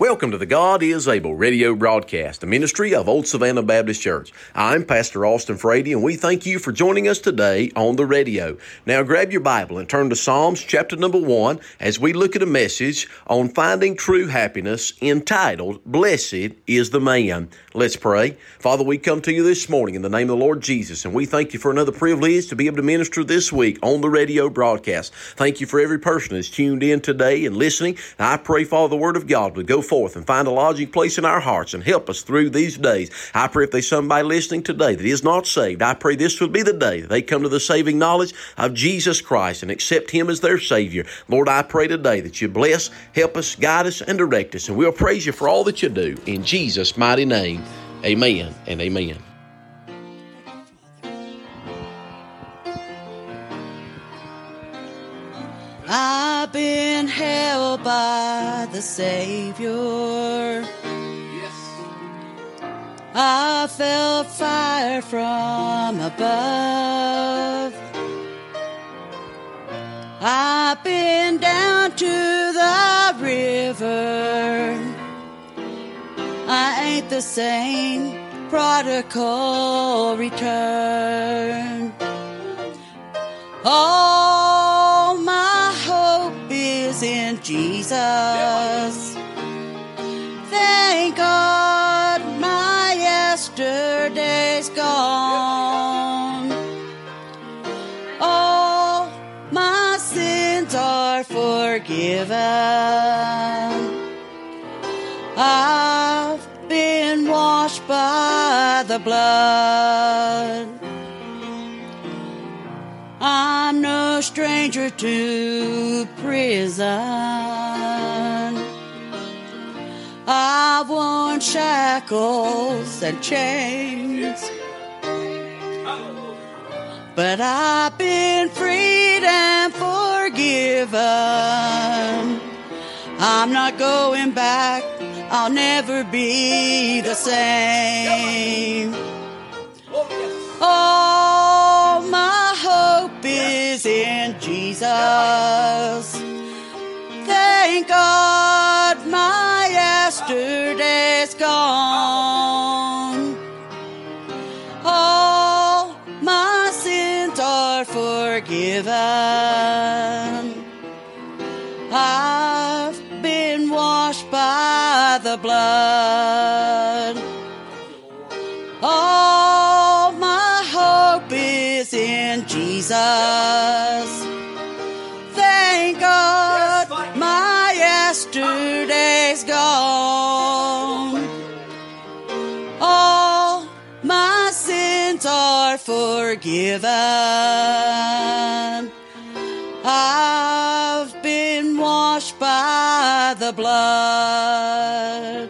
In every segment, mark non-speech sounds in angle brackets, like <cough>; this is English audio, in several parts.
Welcome to the God is Able radio broadcast, the ministry of Old Savannah Baptist Church. I'm Pastor Austin Frady, and we thank you for joining us today on the radio. Now grab your Bible and turn to Psalms chapter number one as we look at a message on finding true happiness entitled, Blessed is the Man. Let's pray. Father, we come to you this morning in the name of the Lord Jesus, and we thank you for another privilege to be able to minister this week on the radio broadcast. Thank you for every person that's tuned in today and listening. I pray, Father, the Word of God would go forth and find a lodging place in our hearts and help us through these days. I pray if there's somebody listening today that is not saved, I pray this would be the day they come to the saving knowledge of Jesus Christ and accept Him as their Savior. Lord, I pray today that you bless, help us, guide us, and direct us. And we'll praise you for all that you do. In Jesus' mighty name, amen and amen. I've been held by the Savior. Yes. I felt fire from above. I've been down to the river. I ain't the same prodigal return. All Jesus. Thank God my yesterday's gone. All my sins are forgiven. I've been washed by the blood. Stranger to prison. I've worn shackles and chains. But I've been freed and forgiven. I'm not going back. I'll never be the same. All my hope is in Jesus. Thank God my yesterday's gone. All my sins are forgiven. I've been washed by the blood. All my hope is in Jesus. Forgiven. I've been washed by the blood.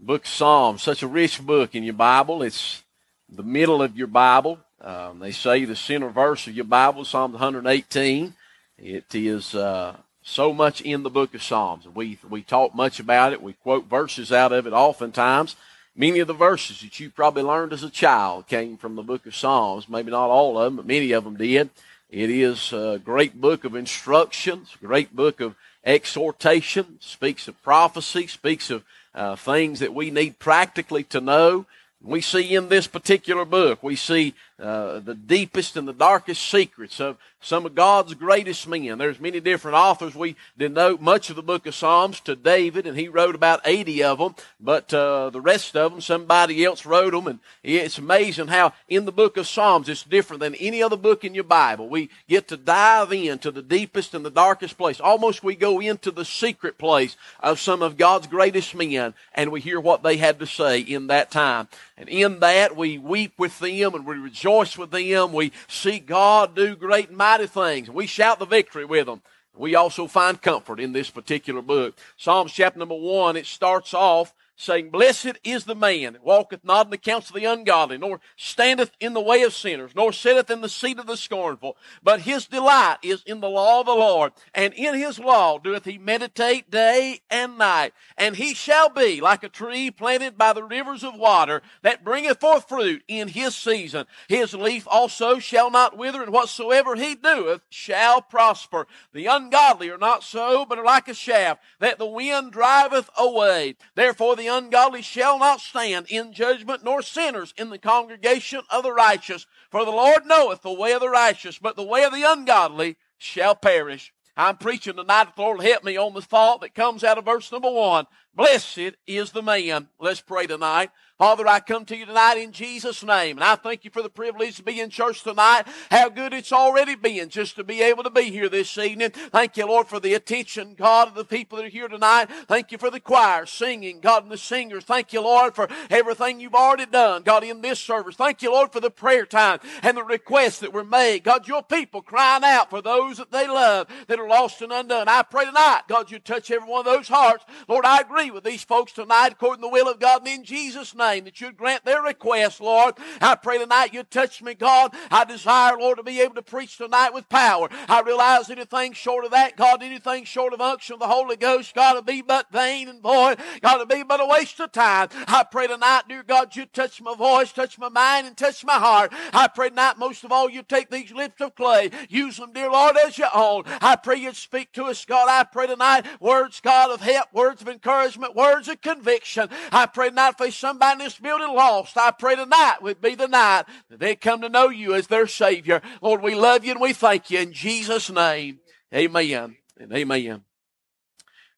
Book of Psalms, such a rich book in your Bible. It's the middle of your Bible. Um, they say the center verse of your Bible, Psalm 118. It is uh, so much in the book of Psalms. We we talk much about it. We quote verses out of it oftentimes. Many of the verses that you probably learned as a child came from the book of Psalms. Maybe not all of them, but many of them did. It is a great book of instructions, great book of exhortation, speaks of prophecy, speaks of uh, things that we need practically to know. We see in this particular book, we see uh, the deepest and the darkest secrets of some of God's greatest men. There's many different authors. We denote much of the book of Psalms to David, and he wrote about 80 of them, but uh, the rest of them, somebody else wrote them, and it's amazing how in the book of Psalms it's different than any other book in your Bible. We get to dive into the deepest and the darkest place. Almost we go into the secret place of some of God's greatest men, and we hear what they had to say in that time. And in that, we weep with them and we rejoice with them. We see God do great and mighty things. We shout the victory with them. We also find comfort in this particular book. Psalms chapter number one, it starts off saying, Blessed is the man that walketh not in the counsel of the ungodly, nor standeth in the way of sinners, nor sitteth in the seat of the scornful. But his delight is in the law of the Lord, and in his law doeth he meditate day and night. And he shall be like a tree planted by the rivers of water, that bringeth forth fruit in his season. His leaf also shall not wither, and whatsoever he doeth shall prosper. The ungodly are not so, but are like a shaft that the wind driveth away. Therefore the ungodly shall not stand in judgment, nor sinners in the congregation of the righteous. For the Lord knoweth the way of the righteous, but the way of the ungodly shall perish. I'm preaching tonight. The Lord help me on the thought that comes out of verse number one. Blessed is the man. Let's pray tonight. Father, I come to you tonight in Jesus' name, and I thank you for the privilege to be in church tonight. How good it's already been just to be able to be here this evening. Thank you, Lord, for the attention, God, of the people that are here tonight. Thank you for the choir singing, God, and the singers. Thank you, Lord, for everything you've already done, God, in this service. Thank you, Lord, for the prayer time and the requests that were made. God, your people crying out for those that they love that are lost and undone. I pray tonight, God, you touch every one of those hearts. Lord, I agree with these folks tonight according to the will of God and in Jesus' name name, that you'd grant their request, Lord. I pray tonight you'd touch me, God. I desire, Lord, to be able to preach tonight with power. I realize anything short of that, God, anything short of unction of the Holy Ghost, God, to be but vain and void. God, to be but a waste of time. I pray tonight, dear God, you touch my voice, touch my mind, and touch my heart. I pray tonight, most of all, you take these lips of clay, use them, dear Lord, as your own. I pray you'd speak to us, God. I pray tonight, words, God, of help, words of encouragement, words of conviction. I pray tonight for somebody in this building lost, I pray tonight would be the night that they come to know you as their Savior. Lord, we love you and we thank you in Jesus' name. Amen and amen.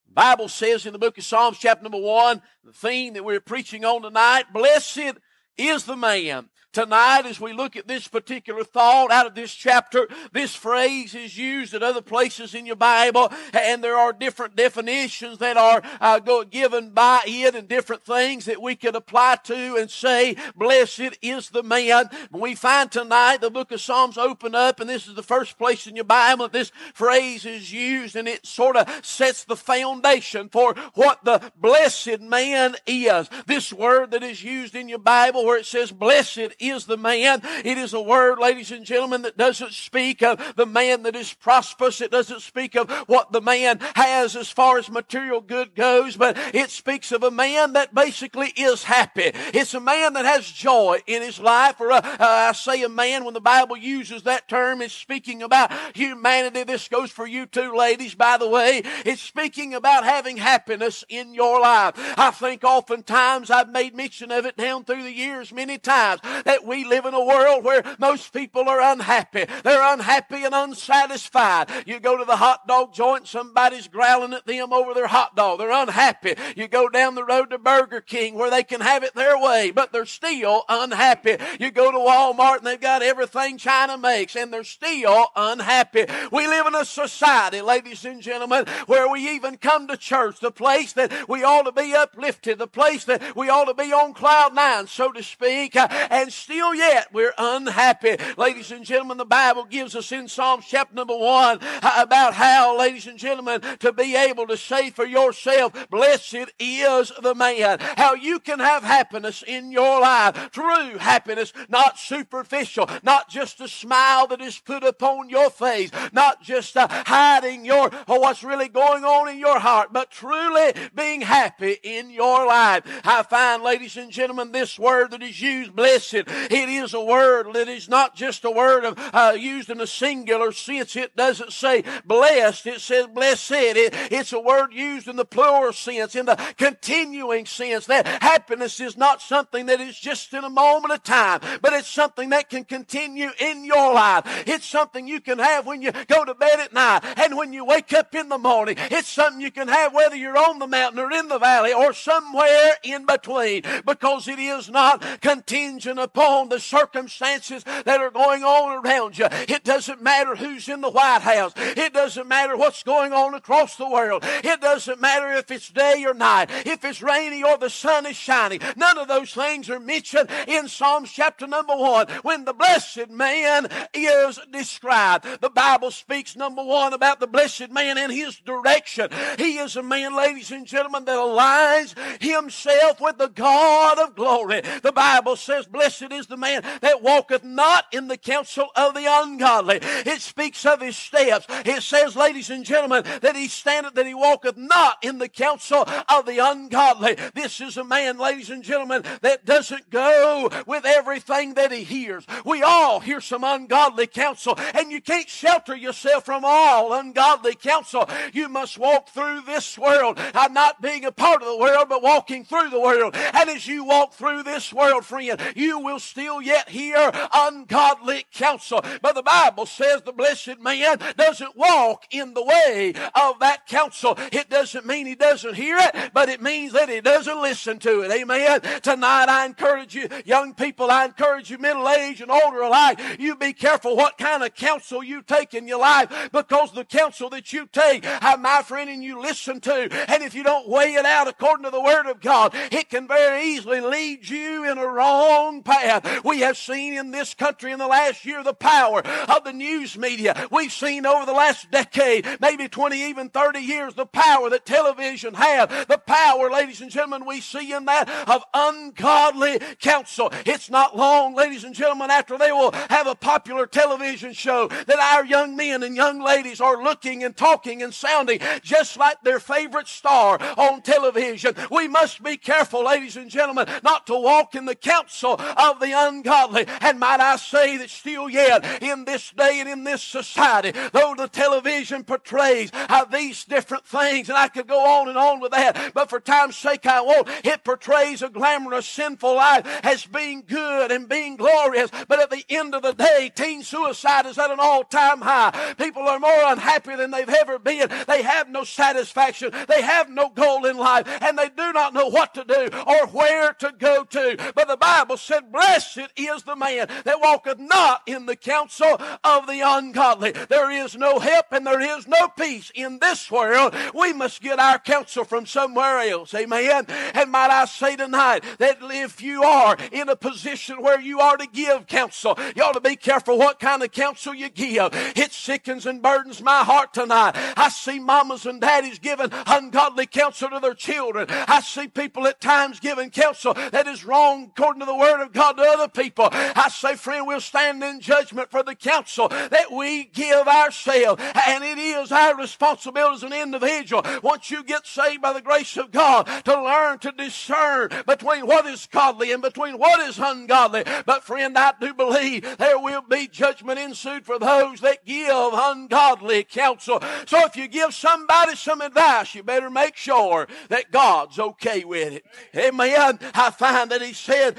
Bible says in the book of Psalms, chapter number one, the theme that we're preaching on tonight, blessed is the man Tonight, as we look at this particular thought out of this chapter, this phrase is used at other places in your Bible, and there are different definitions that are uh, given by it and different things that we could apply to and say, Blessed is the man. We find tonight the book of Psalms open up, and this is the first place in your Bible that this phrase is used, and it sort of sets the foundation for what the blessed man is. This word that is used in your Bible where it says, Blessed is the man. It is a word, ladies and gentlemen, that doesn't speak of the man that is prosperous. It doesn't speak of what the man has as far as material good goes, but it speaks of a man that basically is happy. It's a man that has joy in his life, or a, uh, I say a man when the Bible uses that term, it's speaking about humanity. This goes for you too, ladies, by the way. It's speaking about having happiness in your life. I think oftentimes I've made mention of it down through the years many times that we live in a world where most people are unhappy. They're unhappy and unsatisfied. You go to the hot dog joint, somebody's growling at them over their hot dog. They're unhappy. You go down the road to Burger King where they can have it their way, but they're still unhappy. You go to Walmart and they've got everything China makes and they're still unhappy. We live in a society, ladies and gentlemen, where we even come to church, the place that we ought to be uplifted, the place that we ought to be on cloud nine, so to speak, uh, and still yet we're unhappy. Ladies and gentlemen, the Bible gives us in Psalms chapter number one about how, ladies and gentlemen, to be able to say for yourself, blessed is the man. How you can have happiness in your life. True happiness, not superficial, not just a smile that is put upon your face, not just uh, hiding your what's really going on in your heart, but truly being happy in your life. I find, ladies and gentlemen, this word that is used, blessed, it is a word that is not just a word of uh, used in a singular sense. It doesn't say blessed. It says blessed. It, it's a word used in the plural sense, in the continuing sense. That happiness is not something that is just in a moment of time, but it's something that can continue in your life. It's something you can have when you go to bed at night and when you wake up in the morning. It's something you can have whether you're on the mountain or in the valley or somewhere in between because it is not contingent upon upon the circumstances that are going on around you. It doesn't matter who's in the White House. It doesn't matter what's going on across the world. It doesn't matter if it's day or night, if it's rainy or the sun is shining. None of those things are mentioned in Psalms chapter number one when the blessed man is described. The Bible speaks number one about the blessed man and his direction. He is a man, ladies and gentlemen, that aligns himself with the God of glory. The Bible says, Blessed is the man that walketh not in the counsel of the ungodly. It speaks of his steps. It says, ladies and gentlemen, that he standeth, that he walketh not in the counsel of the ungodly. This is a man, ladies and gentlemen, that doesn't go with everything that he hears. We all hear some ungodly counsel, and you can't shelter yourself from all ungodly counsel. You must walk through this world. Not being a part of the world, but walking through the world. And as you walk through this world, friend, you will still yet hear ungodly counsel. But the Bible says the blessed man doesn't walk in the way of that counsel. It doesn't mean he doesn't hear it, but it means that he doesn't listen to it. Amen. Tonight I encourage you, young people, I encourage you, middle age and older alike, you be careful what kind of counsel you take in your life because the counsel that you take, uh, my friend, and you listen to, and if you don't weigh it out according to the Word of God, it can very easily lead you in a wrong path. We have seen in this country in the last year the power of the news media. We've seen over the last decade, maybe 20, even 30 years, the power that television has. The power, ladies and gentlemen, we see in that of ungodly counsel. It's not long, ladies and gentlemen, after they will have a popular television show that our young men and young ladies are looking and talking and sounding just like their favorite star on television. We must be careful, ladies and gentlemen, not to walk in the counsel of the ungodly. And might I say that still yet in this day and in this society, though the television portrays how these different things, and I could go on and on with that, but for time's sake I won't. It portrays a glamorous, sinful life as being good and being glorious, but at the end of the day, teen suicide is at an all-time high. People are more unhappy than they've ever been. They have no satisfaction. They have no goal in life, and they do not know what to do or where to go to. But the Bible said, Blessed is the man that walketh not in the counsel of the ungodly. There is no help and there is no peace in this world. We must get our counsel from somewhere else. Amen. And might I say tonight that if you are in a position where you are to give counsel, you ought to be careful what kind of counsel you give. It sickens and burdens my heart tonight. I see mamas and daddies giving ungodly counsel to their children. I see people at times giving counsel that is wrong according to the word of God to other people. I say, friend, we'll stand in judgment for the counsel that we give ourselves. And it is our responsibility as an individual, once you get saved by the grace of God, to learn to discern between what is godly and between what is ungodly. But friend, I do believe there will be judgment ensued for those that give ungodly counsel. So if you give somebody some advice, you better make sure that God's okay with it. Amen. I find that he said,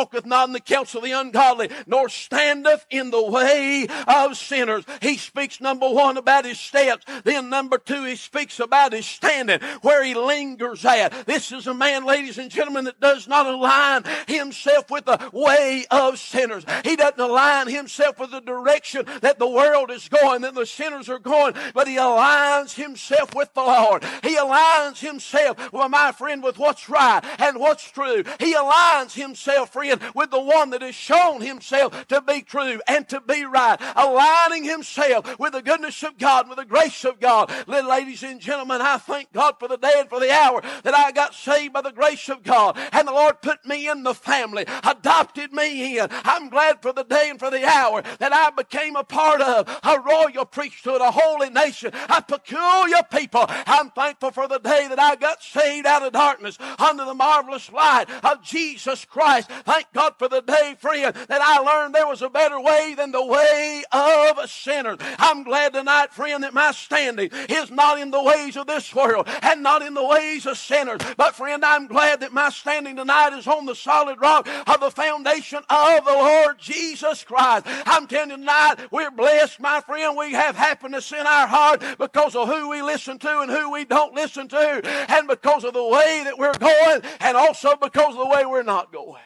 walketh not in the counsel of the ungodly, nor standeth in the way of sinners. He speaks number one about his steps. Then number two, he speaks about his standing, where he lingers at. This is a man, ladies and gentlemen, that does not align himself with the way of sinners. He doesn't align himself with the direction that the world is going, that the sinners are going, but he aligns himself with the Lord. He aligns himself, well, my friend, with what's right and what's true. He aligns himself, friend, with the one that has shown himself to be true and to be right, aligning himself with the goodness of God, with the grace of God. Ladies and gentlemen, I thank God for the day and for the hour that I got saved by the grace of God. And the Lord put me in the family, adopted me in. I'm glad for the day and for the hour that I became a part of a royal priesthood, a holy nation, a peculiar people. I'm thankful for the day that I got saved out of darkness under the marvelous light of Jesus Christ. Thank God for the day, friend, that I learned there was a better way than the way of sinners. I'm glad tonight, friend, that my standing is not in the ways of this world and not in the ways of sinners. But, friend, I'm glad that my standing tonight is on the solid rock of the foundation of the Lord Jesus Christ. I'm telling you tonight, we're blessed, my friend. We have happiness in our heart because of who we listen to and who we don't listen to, and because of the way that we're going, and also because of the way we're not going.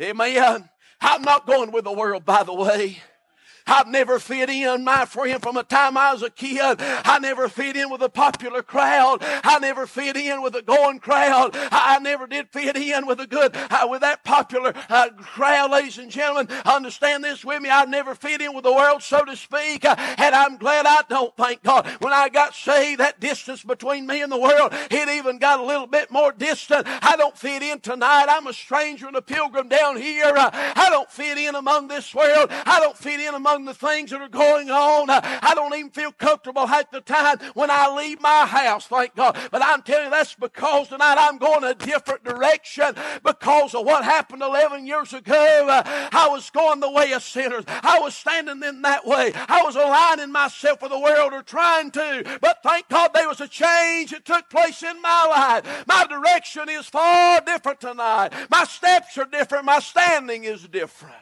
Amen. I'm not going with the world, by the way. I've never fit in, my friend, from the time I was a kid. I never fit in with a popular crowd. I never fit in with a going crowd. I never did fit in with a good, uh, with that popular uh, crowd, ladies and gentlemen. Understand this with me. I never fit in with the world, so to speak. Uh, and I'm glad I don't, thank God. When I got saved, that distance between me and the world, it even got a little bit more distant. I don't fit in tonight. I'm a stranger and a pilgrim down here. Uh, I don't fit in among this world. I don't fit in among the things that are going on. Uh, I don't even feel comfortable half the time when I leave my house, thank God. But I'm telling you, that's because tonight I'm going a different direction because of what happened 11 years ago. Uh, I was going the way of sinners. I was standing in that way. I was aligning myself with the world or trying to. But thank God there was a change that took place in my life. My direction is far different tonight. My steps are different. My standing is different.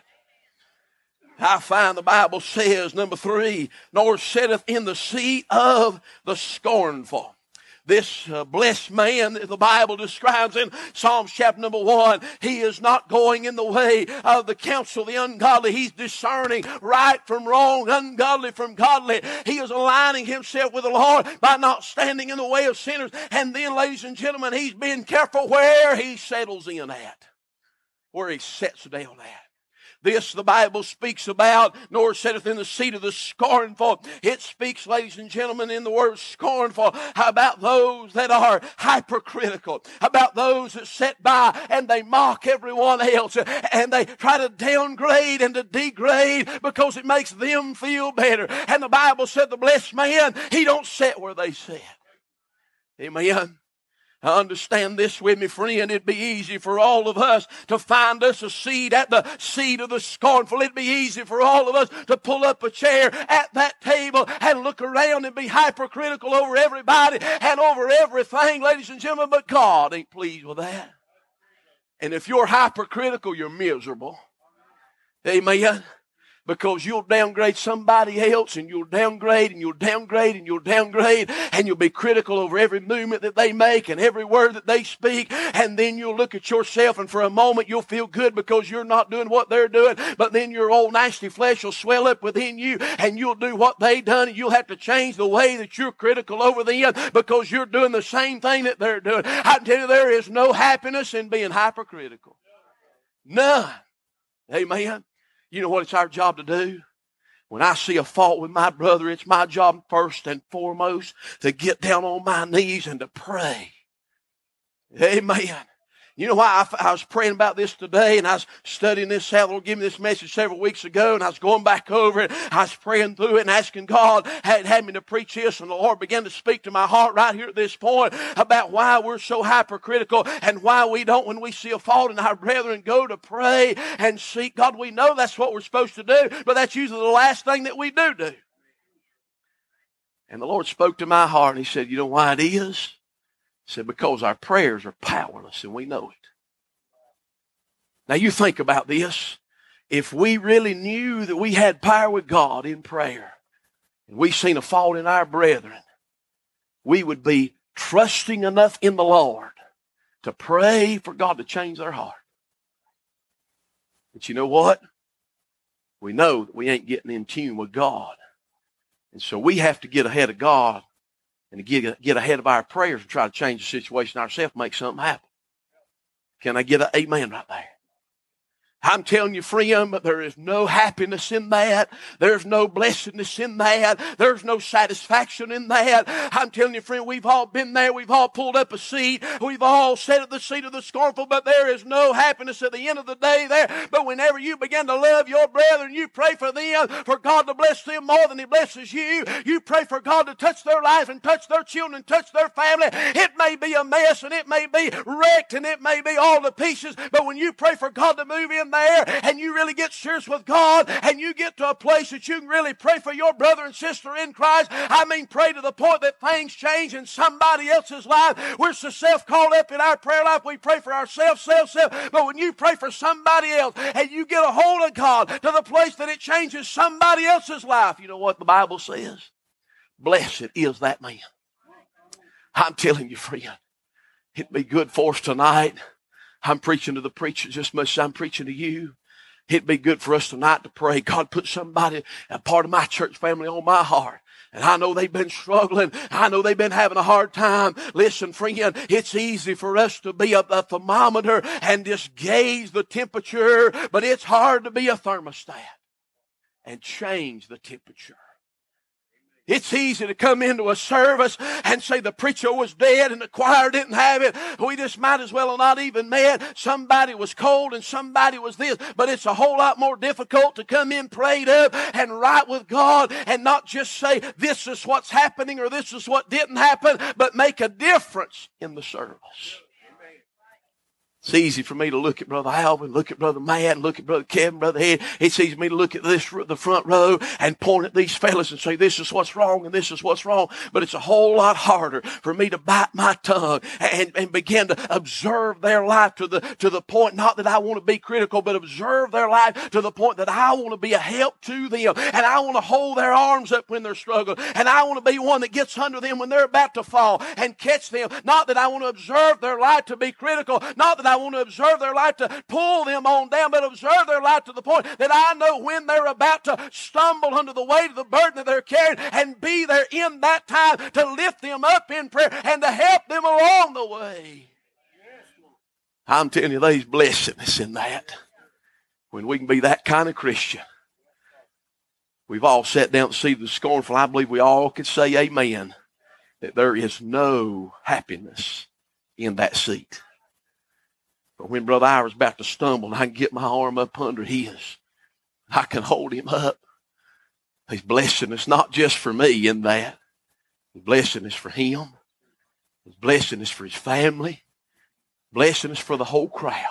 I find the Bible says, number three, nor sitteth in the seat of the scornful. This uh, blessed man the Bible describes in Psalms chapter number one, he is not going in the way of the counsel of the ungodly. He's discerning right from wrong, ungodly from godly. He is aligning himself with the Lord by not standing in the way of sinners. And then, ladies and gentlemen, he's being careful where he settles in at, where he sets down at. This the Bible speaks about, nor sitteth in the seat of the scornful. It speaks, ladies and gentlemen, in the word scornful about those that are hypercritical, about those that sit by and they mock everyone else and they try to downgrade and to degrade because it makes them feel better. And the Bible said the blessed man, he don't sit where they sit. Amen. I understand this with me, friend. It'd be easy for all of us to find us a seat at the seat of the scornful. It'd be easy for all of us to pull up a chair at that table and look around and be hypercritical over everybody and over everything, ladies and gentlemen. But God ain't pleased with that. And if you're hypercritical, you're miserable. Amen because you'll downgrade somebody else and you'll downgrade and you'll downgrade and you'll downgrade and you'll be critical over every movement that they make and every word that they speak. And then you'll look at yourself and for a moment you'll feel good because you're not doing what they're doing. But then your old nasty flesh will swell up within you and you'll do what they done and you'll have to change the way that you're critical over them because you're doing the same thing that they're doing. I tell you, there is no happiness in being hypercritical. None. Amen. You know what it's our job to do? When I see a fault with my brother, it's my job first and foremost to get down on my knees and to pray. Amen. You know why I, I, was praying about this today and I was studying this, The Lord gave me this message several weeks ago and I was going back over it. I was praying through it and asking God had, had me to preach this and the Lord began to speak to my heart right here at this point about why we're so hypercritical and why we don't, when we see a fault in our brethren, go to pray and seek God. We know that's what we're supposed to do, but that's usually the last thing that we do do. And the Lord spoke to my heart and He said, You know why it is? Said, because our prayers are powerless and we know it. Now you think about this. If we really knew that we had power with God in prayer and we've seen a fault in our brethren, we would be trusting enough in the Lord to pray for God to change their heart. But you know what? We know that we ain't getting in tune with God. And so we have to get ahead of God and to get, get ahead of our prayers and try to change the situation ourselves, make something happen. Can I get an amen right there? I'm telling you, friend, there is no happiness in that. There's no blessedness in that. There's no satisfaction in that. I'm telling you, friend, we've all been there. We've all pulled up a seat. We've all sat at the seat of the scornful, but there is no happiness at the end of the day there. But whenever you begin to love your brethren, you pray for them, for God to bless them more than He blesses you. You pray for God to touch their life and touch their children and touch their family. It may be a mess and it may be wrecked and it may be all to pieces, but when you pray for God to move in there and you really get serious with God and you get to a place that you can really pray for your brother and sister in Christ, I mean, pray to the point that things change in somebody else's life. We're so self caught up in our prayer life, we pray for ourselves, self, self. But when you pray for somebody else and you get a hold of God to the place that it changes somebody else's life, you know what the Bible says? Blessed is that man. I'm telling you, friend, it'd be good for us tonight I'm preaching to the preacher just as much as I'm preaching to you. It'd be good for us tonight to pray. God, put somebody, a part of my church family on my heart. And I know they've been struggling. I know they've been having a hard time. Listen, friend, it's easy for us to be a, a thermometer and just gauge the temperature, but it's hard to be a thermostat and change the temperature. It's easy to come into a service and say the preacher was dead and the choir didn't have it. We just might as well not even met. Somebody was cold and somebody was this. But it's a whole lot more difficult to come in prayed up and right with God and not just say this is what's happening or this is what didn't happen, but make a difference in the service. It's easy for me to look at Brother Alvin, look at Brother Matt, look at Brother Kevin, Brother Ed. It's easy for me to look at this, the front row and point at these fellas and say, this is what's wrong and this is what's wrong. But it's a whole lot harder for me to bite my tongue and, and begin to observe their life to the, to the point, not that I want to be critical, but observe their life to the point that I want to be a help to them and I want to hold their arms up when they're struggling and I want to be one that gets under them when they're about to fall and catch them. Not that I want to observe their life to be critical, not that I want to observe their life to pull them on down, but observe their life to the point that I know when they're about to stumble under the weight of the burden that they're carrying and be there in that time to lift them up in prayer and to help them along the way. I'm telling you, there's blessedness in that. When we can be that kind of Christian. We've all sat down to see the scornful. I believe we all could say amen that there is no happiness in that seat. But when Brother Ira's about to stumble and I can get my arm up under his, I can hold him up. He's blessing us not just for me in that. His blessing is for him. His blessing is for his family. Blessing is for the whole crowd.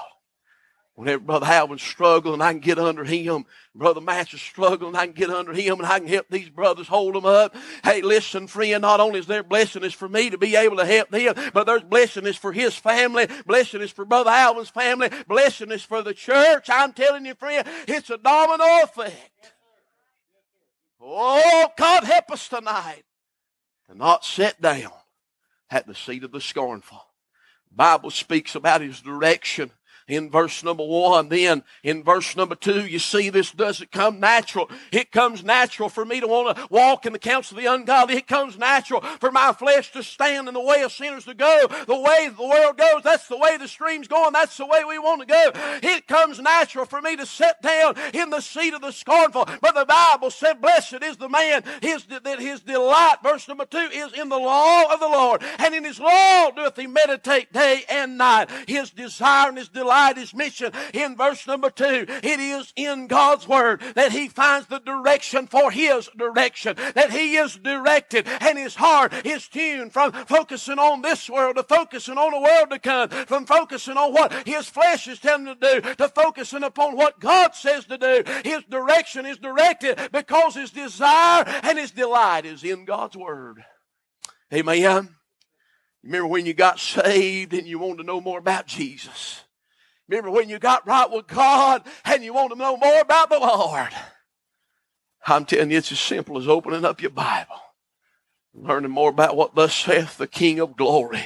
Whenever Brother Alvin's struggling, I can get under him. Brother Matt is struggling, I can get under him and I can help these brothers hold them up. Hey, listen, friend, not only is there blessing is for me to be able to help them, but there's blessing is for his family, blessing is for Brother Alvin's family, blessing is for the church. I'm telling you, friend, it's a domino effect. Oh, God help us tonight to not sit down at the seat of the scornful. Bible speaks about his direction in verse number one. Then in verse number two, you see this doesn't come natural. It comes natural for me to want to walk in the counsel of the ungodly. It comes natural for my flesh to stand in the way of sinners to go. The way the world goes, that's the way the stream's going. That's the way we want to go. It comes natural for me to sit down in the seat of the scornful. But the Bible said, blessed is the man his, that his delight, verse number two, is in the law of the Lord. And in his law doth he meditate day and night. His desire and his delight his mission in verse number two. It is in God's word that he finds the direction for his direction, that he is directed and his heart is tuned from focusing on this world to focusing on the world to come, from focusing on what his flesh is telling him to do to focusing upon what God says to do. His direction is directed because his desire and his delight is in God's word. Amen. Remember when you got saved and you wanted to know more about Jesus? Remember when you got right with God and you want to know more about the Lord? I'm telling you, it's as simple as opening up your Bible, learning more about what thus saith the King of glory.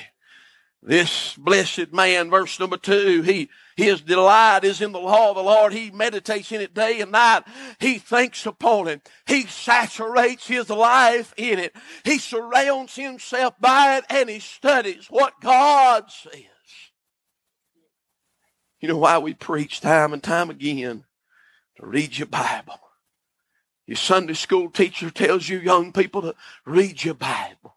This blessed man, verse number two, he, his delight is in the law of the Lord. He meditates in it day and night. He thinks upon it. He saturates his life in it. He surrounds himself by it and he studies what God says. You know why we preach time and time again? To read your Bible. Your Sunday school teacher tells you young people to read your Bible.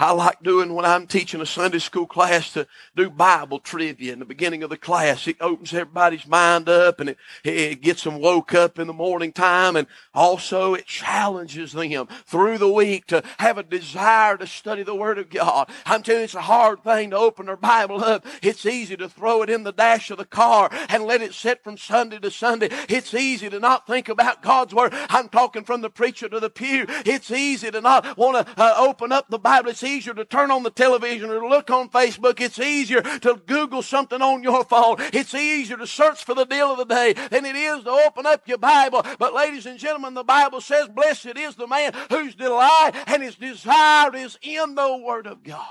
I like doing when I'm teaching a Sunday school class to do Bible trivia in the beginning of the class. It opens everybody's mind up and it, it gets them woke up in the morning time and also it challenges them through the week to have a desire to study the Word of God. I'm telling you, it's a hard thing to open their Bible up. It's easy to throw it in the dash of the car and let it sit from Sunday to Sunday. It's easy to not think about God's Word. I'm talking from the preacher to the pew. It's easy to not want to uh, open up the Bible. It's easier to turn on the television or look on Facebook. It's easier to Google something on your phone. It's easier to search for the deal of the day than it is to open up your Bible. But ladies and gentlemen, the Bible says, blessed is the man whose delight and his desire is in the Word of God.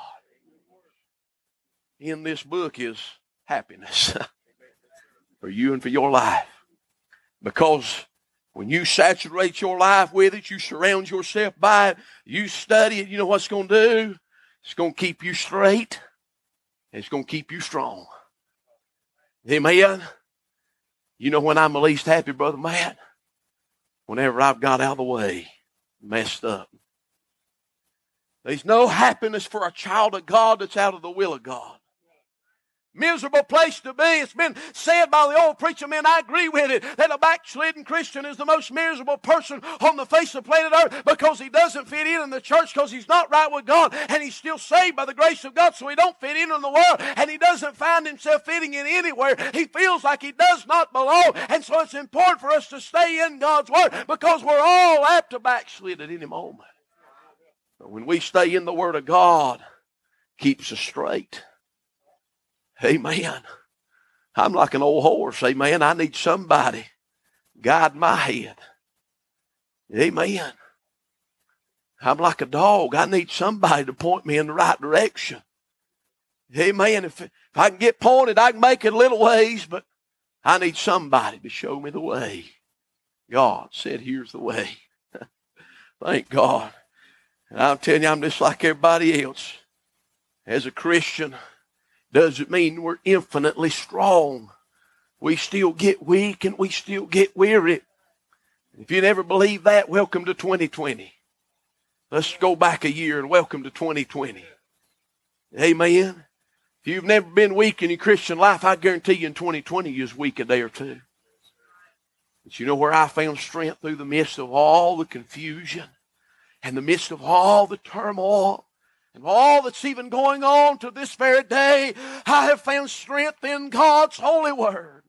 In this book is happiness <laughs> for you and for your life. Because when you saturate your life with it, you surround yourself by it, you study it, you know what's going to do? It's going to keep you straight. It's going to keep you strong. Amen. You know when I'm the least happy, Brother Matt? Whenever I've got out of the way, messed up. There's no happiness for a child of God that's out of the will of God. Miserable place to be. It's been said by the old preacher man, I agree with it, that a backslidden Christian is the most miserable person on the face of planet Earth because he doesn't fit in in the church because he's not right with God and he's still saved by the grace of God so he don't fit in in the world and he doesn't find himself fitting in anywhere. He feels like he does not belong and so it's important for us to stay in God's Word because we're all apt to backslid at any moment. But when we stay in the Word of God, keeps us straight. Amen. I'm like an old horse. Amen. I need somebody guide my head. Amen. I'm like a dog. I need somebody to point me in the right direction. Amen. If, if I can get pointed, I can make it a little ways, but I need somebody to show me the way. God said, here's the way. <laughs> Thank God. And I'm telling you, I'm just like everybody else. As a Christian, doesn't mean we're infinitely strong. We still get weak and we still get weary. If you never believe that, welcome to 2020. Let's go back a year and welcome to 2020. Amen. If you've never been weak in your Christian life, I guarantee you in 2020 you're weak a day or two. But you know where I found strength through the midst of all the confusion? and the midst of all the turmoil and all that's even going on to this very day, I have found strength in God's holy word.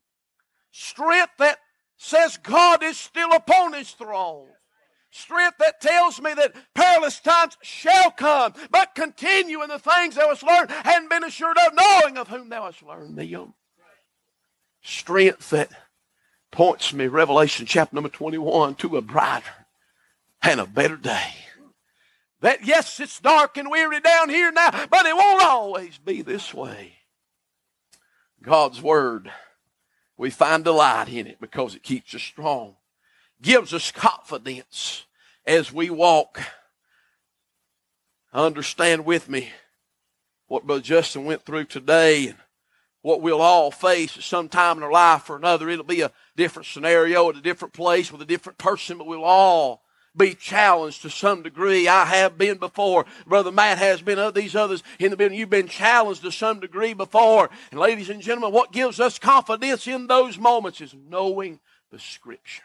Strength that says God is still upon his throne. Strength that tells me that perilous times shall come, but continue in the things thou hast learned and been assured of, knowing of whom thou hast learned them. Strength that points me, Revelation chapter number 21, to a brighter and a better day. That yes, it's dark and weary down here now, but it won't always be this way. God's Word, we find delight in it because it keeps us strong, gives us confidence as we walk. Understand with me what Brother Justin went through today and what we'll all face at some time in our life or another. It'll be a different scenario at a different place with a different person, but we'll all be challenged to some degree. I have been before. Brother Matt has been. of These others in the building, you've been challenged to some degree before. And ladies and gentlemen, what gives us confidence in those moments is knowing the Scripture.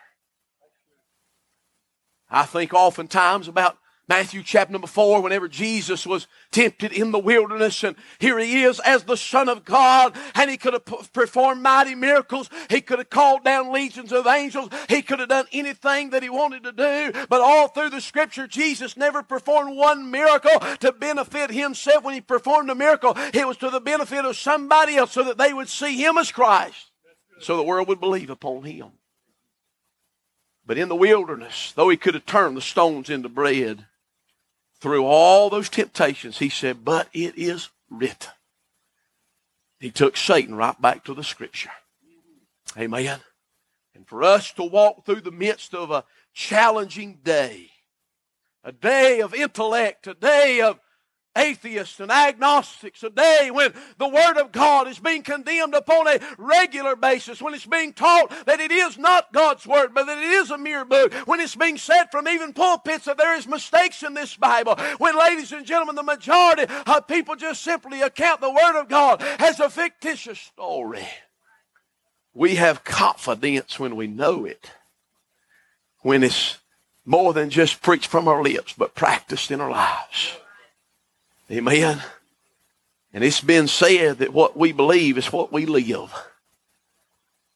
I think oftentimes about Matthew chapter number four, whenever Jesus was tempted in the wilderness, and here he is as the Son of God, and he could have performed mighty miracles. He could have called down legions of angels. He could have done anything that he wanted to do. But all through the scripture, Jesus never performed one miracle to benefit himself. When he performed a miracle, it was to the benefit of somebody else so that they would see him as Christ, so the world would believe upon him. But in the wilderness, though he could have turned the stones into bread, through all those temptations, he said, But it is written. He took Satan right back to the scripture. Amen. And for us to walk through the midst of a challenging day, a day of intellect, a day of atheists and agnostics today when the Word of God is being condemned upon a regular basis, when it's being taught that it is not God's Word, but that it is a mere book, when it's being said from even pulpits that there is mistakes in this Bible, when, ladies and gentlemen, the majority of people just simply account the Word of God as a fictitious story. We have confidence when we know it, when it's more than just preached from our lips, but practiced in our lives. Amen. And it's been said that what we believe is what we live.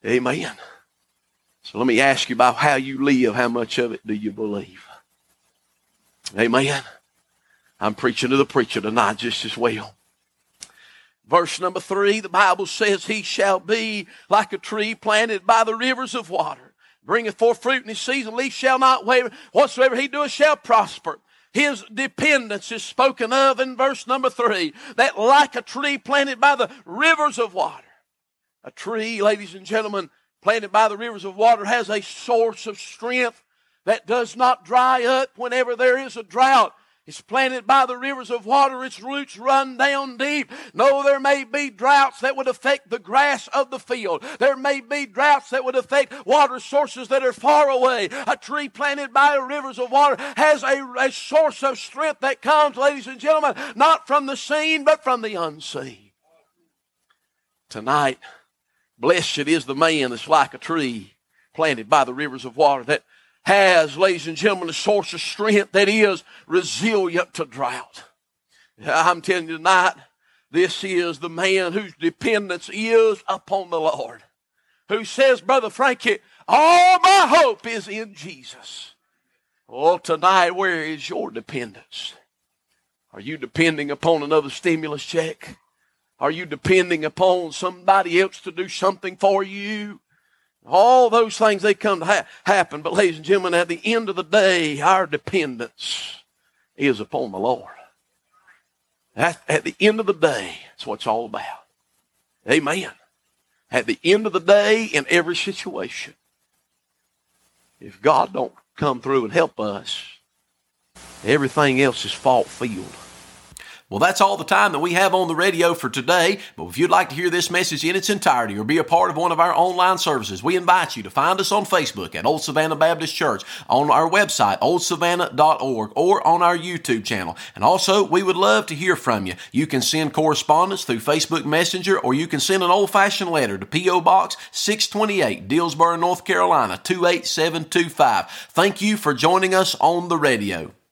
Amen. So let me ask you about how you live. How much of it do you believe? Amen. I'm preaching to the preacher tonight just as well. Verse number three, the Bible says, He shall be like a tree planted by the rivers of water, bringeth forth fruit in his season, leaf shall not waver. Whatsoever he doeth shall prosper. His dependence is spoken of in verse number three. That like a tree planted by the rivers of water. A tree, ladies and gentlemen, planted by the rivers of water has a source of strength that does not dry up whenever there is a drought. It's planted by the rivers of water. Its roots run down deep. No, there may be droughts that would affect the grass of the field. There may be droughts that would affect water sources that are far away. A tree planted by rivers of water has a, a source of strength that comes, ladies and gentlemen, not from the seen, but from the unseen. Tonight, blessed is the man that's like a tree planted by the rivers of water that has, ladies and gentlemen, a source of strength that is resilient to drought. I'm telling you tonight, this is the man whose dependence is upon the Lord. Who says, Brother Frankie, all my hope is in Jesus. Well, tonight, where is your dependence? Are you depending upon another stimulus check? Are you depending upon somebody else to do something for you? All those things, they come to ha- happen. But ladies and gentlemen, at the end of the day, our dependence is upon the Lord. At, at the end of the day, that's what it's all about. Amen. At the end of the day, in every situation, if God don't come through and help us, everything else is fault filled. Well, that's all the time that we have on the radio for today. But if you'd like to hear this message in its entirety or be a part of one of our online services, we invite you to find us on Facebook at Old Savannah Baptist Church, on our website, oldsavannah.org, or on our YouTube channel. And also, we would love to hear from you. You can send correspondence through Facebook Messenger, or you can send an old fashioned letter to P.O. Box 628, Dillsboro, North Carolina 28725. Thank you for joining us on the radio.